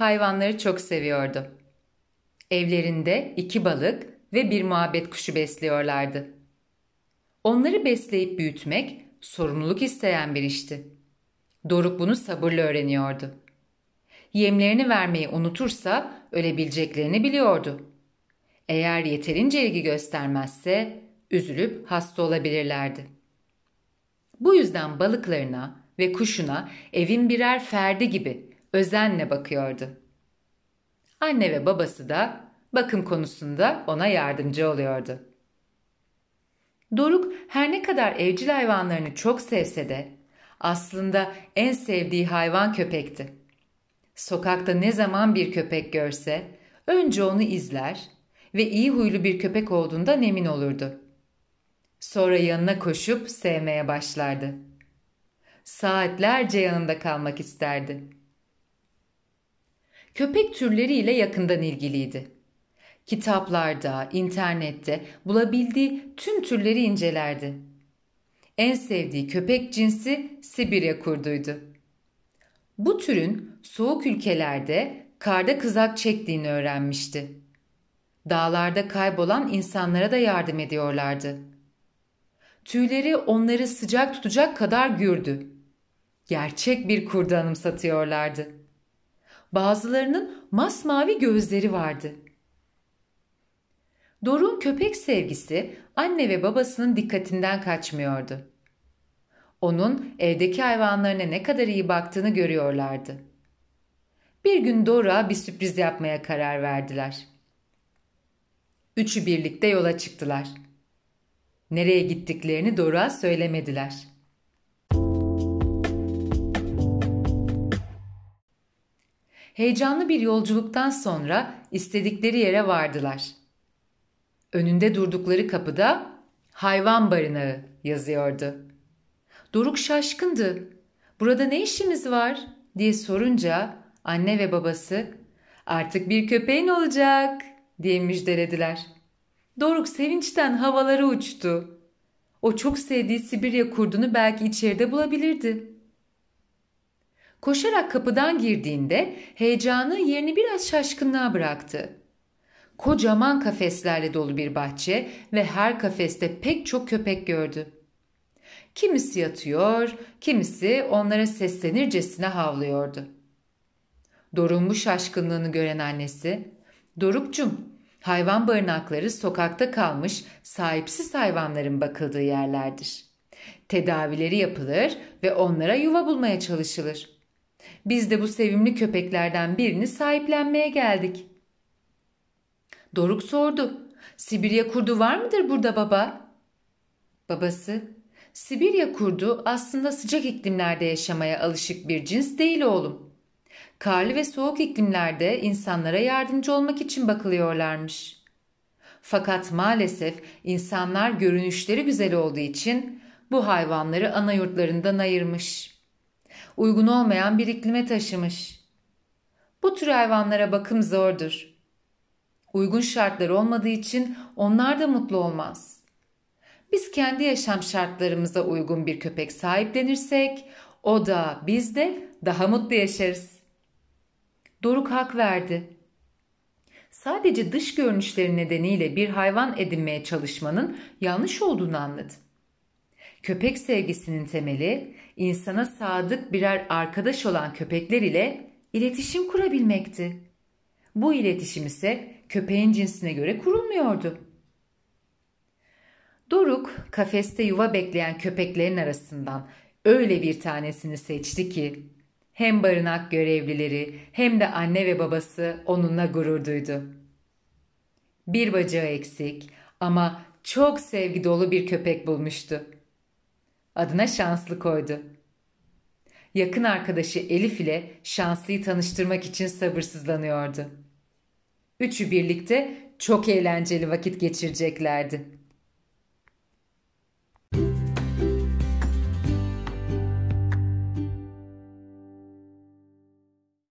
hayvanları çok seviyordu. Evlerinde iki balık ve bir muhabbet kuşu besliyorlardı. Onları besleyip büyütmek sorumluluk isteyen bir işti. Doruk bunu sabırla öğreniyordu. Yemlerini vermeyi unutursa ölebileceklerini biliyordu. Eğer yeterince ilgi göstermezse üzülüp hasta olabilirlerdi. Bu yüzden balıklarına ve kuşuna evin birer ferdi gibi özenle bakıyordu. Anne ve babası da bakım konusunda ona yardımcı oluyordu. Doruk her ne kadar evcil hayvanlarını çok sevse de aslında en sevdiği hayvan köpekti. Sokakta ne zaman bir köpek görse önce onu izler ve iyi huylu bir köpek olduğundan emin olurdu. Sonra yanına koşup sevmeye başlardı. Saatlerce yanında kalmak isterdi. Köpek türleriyle yakından ilgiliydi. Kitaplarda, internette bulabildiği tüm türleri incelerdi. En sevdiği köpek cinsi Sibirya kurduydu. Bu türün soğuk ülkelerde karda kızak çektiğini öğrenmişti. Dağlarda kaybolan insanlara da yardım ediyorlardı. Tüyleri onları sıcak tutacak kadar gürdü. Gerçek bir kurdu anımsatıyorlardı. Bazılarının masmavi gözleri vardı. Doruk'un köpek sevgisi anne ve babasının dikkatinden kaçmıyordu. Onun evdeki hayvanlarına ne kadar iyi baktığını görüyorlardı. Bir gün Dora bir sürpriz yapmaya karar verdiler. Üçü birlikte yola çıktılar. Nereye gittiklerini Dora söylemediler. Heyecanlı bir yolculuktan sonra istedikleri yere vardılar. Önünde durdukları kapıda hayvan barınağı yazıyordu. Doruk şaşkındı. Burada ne işimiz var diye sorunca anne ve babası artık bir köpeğin olacak diye müjdelediler. Doruk sevinçten havalara uçtu. O çok sevdiği Sibirya kurdunu belki içeride bulabilirdi. Koşarak kapıdan girdiğinde heyecanı yerini biraz şaşkınlığa bıraktı. Kocaman kafeslerle dolu bir bahçe ve her kafeste pek çok köpek gördü. Kimisi yatıyor, kimisi onlara seslenircesine havlıyordu. Doruk'un bu şaşkınlığını gören annesi, Doruk'cum hayvan barınakları sokakta kalmış sahipsiz hayvanların bakıldığı yerlerdir. Tedavileri yapılır ve onlara yuva bulmaya çalışılır. Biz de bu sevimli köpeklerden birini sahiplenmeye geldik. Doruk sordu. Sibirya kurdu var mıdır burada baba? Babası, Sibirya kurdu aslında sıcak iklimlerde yaşamaya alışık bir cins değil oğlum. Karlı ve soğuk iklimlerde insanlara yardımcı olmak için bakılıyorlarmış. Fakat maalesef insanlar görünüşleri güzel olduğu için bu hayvanları ana yurtlarından ayırmış. Uygun olmayan bir iklime taşımış. Bu tür hayvanlara bakım zordur. Uygun şartlar olmadığı için onlar da mutlu olmaz. Biz kendi yaşam şartlarımıza uygun bir köpek sahiplenirsek o da biz de daha mutlu yaşarız. Doruk hak verdi. Sadece dış görünüşleri nedeniyle bir hayvan edinmeye çalışmanın yanlış olduğunu anladı. Köpek sevgisinin temeli insana sadık birer arkadaş olan köpekler ile iletişim kurabilmekti. Bu iletişim ise köpeğin cinsine göre kurulmuyordu. Doruk kafeste yuva bekleyen köpeklerin arasından öyle bir tanesini seçti ki hem barınak görevlileri hem de anne ve babası onunla gurur duydu. Bir bacağı eksik ama çok sevgi dolu bir köpek bulmuştu. Adına Şanslı koydu. Yakın arkadaşı Elif ile Şanslı'yı tanıştırmak için sabırsızlanıyordu. Üçü birlikte çok eğlenceli vakit geçireceklerdi.